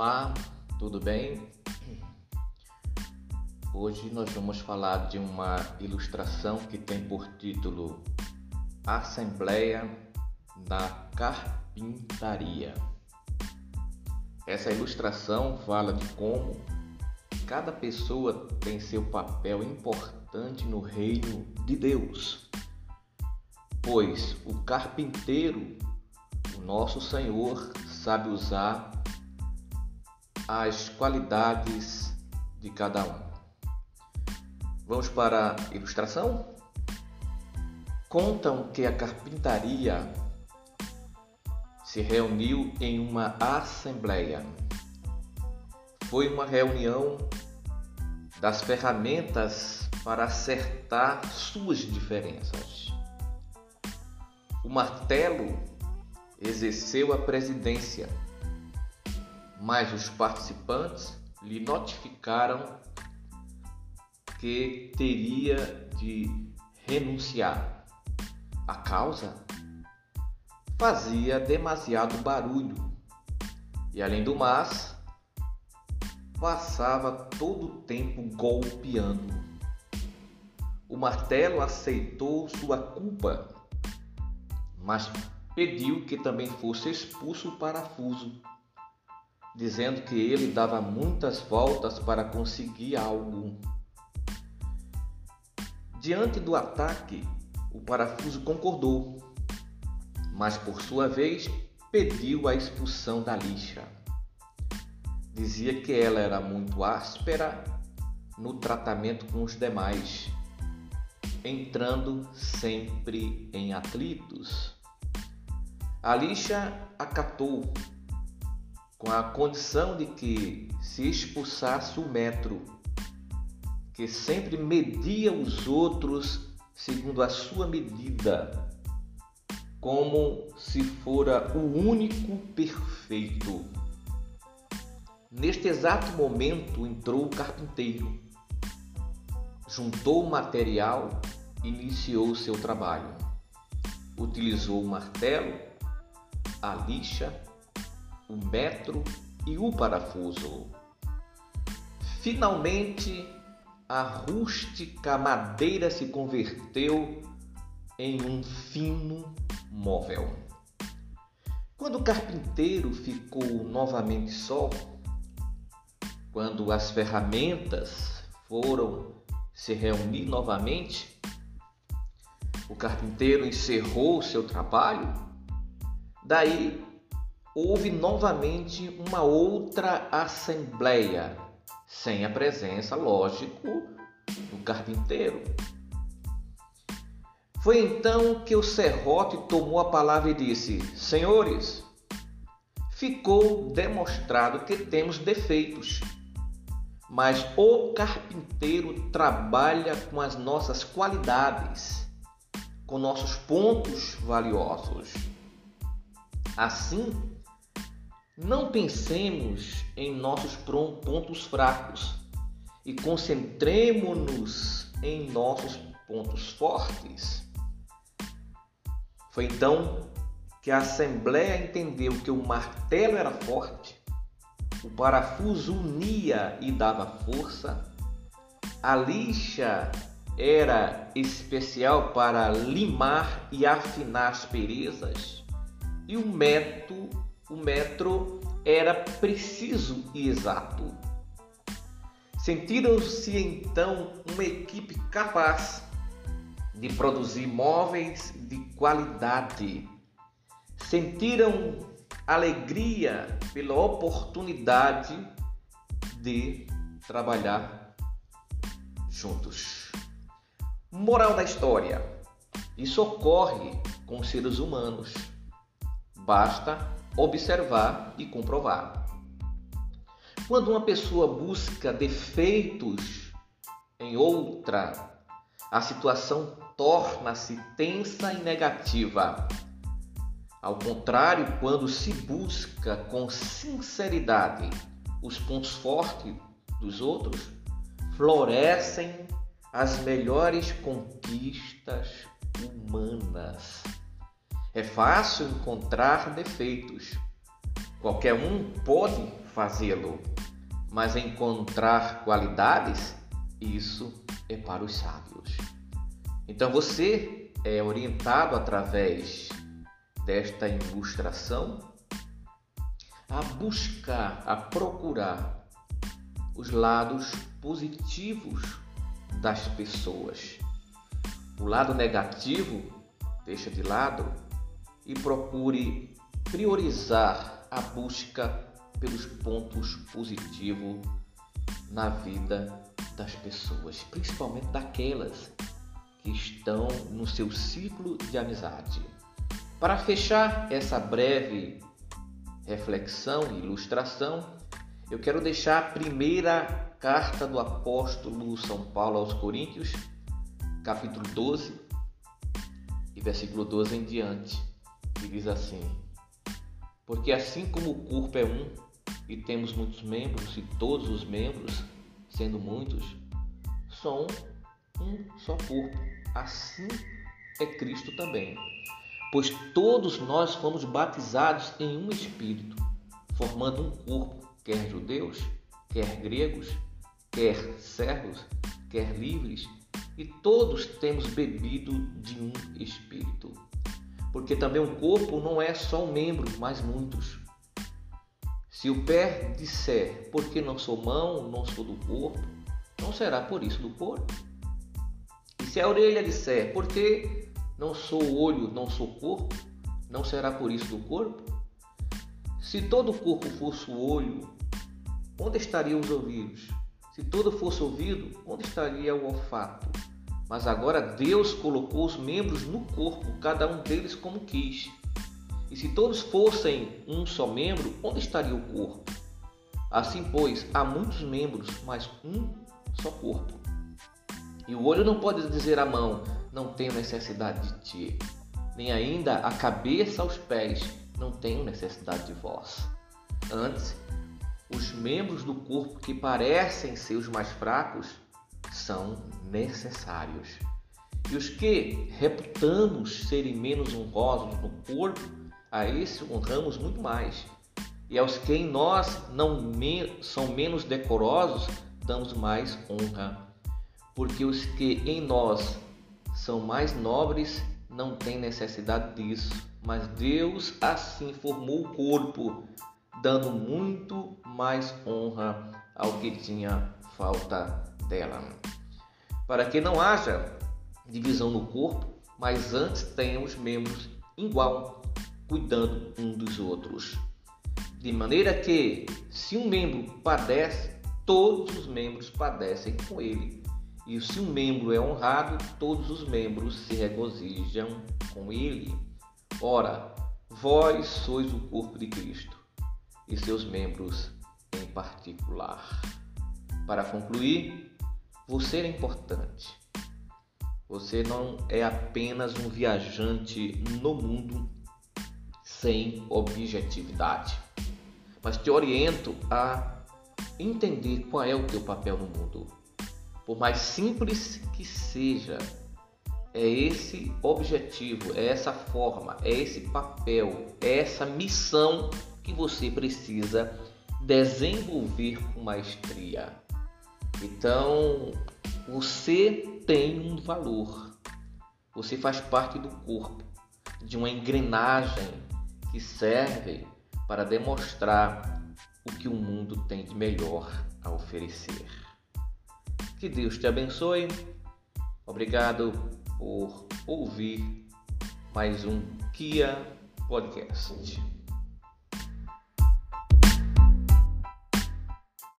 Olá, tudo bem? Hoje nós vamos falar de uma ilustração que tem por título Assembleia da Carpintaria. Essa ilustração fala de como cada pessoa tem seu papel importante no reino de Deus. Pois o carpinteiro, o nosso Senhor, sabe usar as qualidades de cada um. Vamos para a ilustração? Contam que a carpintaria se reuniu em uma assembleia. Foi uma reunião das ferramentas para acertar suas diferenças. O martelo exerceu a presidência mas os participantes lhe notificaram que teria de renunciar. A causa fazia demasiado barulho e, além do mais, passava todo o tempo golpeando. O martelo aceitou sua culpa, mas pediu que também fosse expulso o parafuso dizendo que ele dava muitas voltas para conseguir algo. Diante do ataque, o parafuso concordou, mas por sua vez pediu a expulsão da lixa. Dizia que ela era muito áspera no tratamento com os demais, entrando sempre em atritos. A lixa acatou com a condição de que se expulsasse o metro, que sempre media os outros segundo a sua medida, como se fora o único perfeito. Neste exato momento entrou o carpinteiro, juntou o material e iniciou seu trabalho. Utilizou o martelo, a lixa o metro e o parafuso. Finalmente, a rústica madeira se converteu em um fino móvel. Quando o carpinteiro ficou novamente só, quando as ferramentas foram se reunir novamente, o carpinteiro encerrou seu trabalho, daí houve novamente uma outra assembleia, sem a presença, lógico, do carpinteiro. Foi então que o serrote tomou a palavra e disse: Senhores, ficou demonstrado que temos defeitos, mas o carpinteiro trabalha com as nossas qualidades, com nossos pontos valiosos. Assim, não pensemos em nossos pontos fracos e concentremos-nos em nossos pontos fortes. Foi então que a Assembleia entendeu que o martelo era forte, o parafuso unia e dava força, a lixa era especial para limar e afinar as perezas, e o método o metro era preciso e exato. Sentiram-se então uma equipe capaz de produzir móveis de qualidade. Sentiram alegria pela oportunidade de trabalhar juntos. Moral da história: isso ocorre com seres humanos. Basta observar e comprovar. Quando uma pessoa busca defeitos em outra, a situação torna-se tensa e negativa. Ao contrário, quando se busca com sinceridade os pontos fortes dos outros, florescem as melhores conquistas humanas. É fácil encontrar defeitos, Qualquer um pode fazê-lo, mas encontrar qualidades, isso é para os sábios. Então você é orientado através desta ilustração a buscar, a procurar os lados positivos das pessoas. O lado negativo deixa de lado e procure priorizar a busca pelos pontos positivos na vida das pessoas, principalmente daquelas que estão no seu ciclo de amizade. Para fechar essa breve reflexão e ilustração, eu quero deixar a primeira carta do apóstolo São Paulo aos Coríntios, capítulo 12 e versículo 12 em diante, diz assim: Porque assim como o corpo é um e temos muitos membros, e todos os membros, sendo muitos, são um só corpo, assim é Cristo também. Pois todos nós fomos batizados em um espírito, formando um corpo, quer judeus, quer gregos, quer servos, quer livres, e todos temos bebido de um espírito. Porque também o corpo não é só um membro, mas muitos. Se o pé disser, porque não sou mão, não sou do corpo, não será por isso do corpo? E se a orelha disser, porque não sou olho, não sou corpo, não será por isso do corpo? Se todo o corpo fosse o olho, onde estariam os ouvidos? Se todo fosse ouvido, onde estaria o olfato? Mas agora Deus colocou os membros no corpo, cada um deles como quis. E se todos fossem um só membro, onde estaria o corpo? Assim, pois, há muitos membros, mas um só corpo. E o olho não pode dizer à mão: Não tenho necessidade de ti, nem ainda a cabeça aos pés: Não tenho necessidade de vós. Antes, os membros do corpo que parecem ser os mais fracos são necessários. E os que reputamos serem menos honrosos no corpo, a esse honramos muito mais. E aos que em nós não me, são menos decorosos, damos mais honra. Porque os que em nós são mais nobres não têm necessidade disso, mas Deus assim formou o corpo, dando muito mais honra ao que tinha falta dela. Para que não haja divisão no corpo, mas antes tenhamos membros igual, cuidando um dos outros. De maneira que, se um membro padece, todos os membros padecem com ele. E se um membro é honrado, todos os membros se regozijam com ele. Ora, vós sois o corpo de Cristo e seus membros em particular. Para concluir, você é importante. Você não é apenas um viajante no mundo sem objetividade, mas te oriento a entender qual é o teu papel no mundo. Por mais simples que seja, é esse objetivo, é essa forma, é esse papel, é essa missão que você precisa desenvolver com maestria. Então, você tem um valor. Você faz parte do corpo, de uma engrenagem que serve para demonstrar o que o mundo tem de melhor a oferecer. Que Deus te abençoe. Obrigado por ouvir mais um Kia Podcast.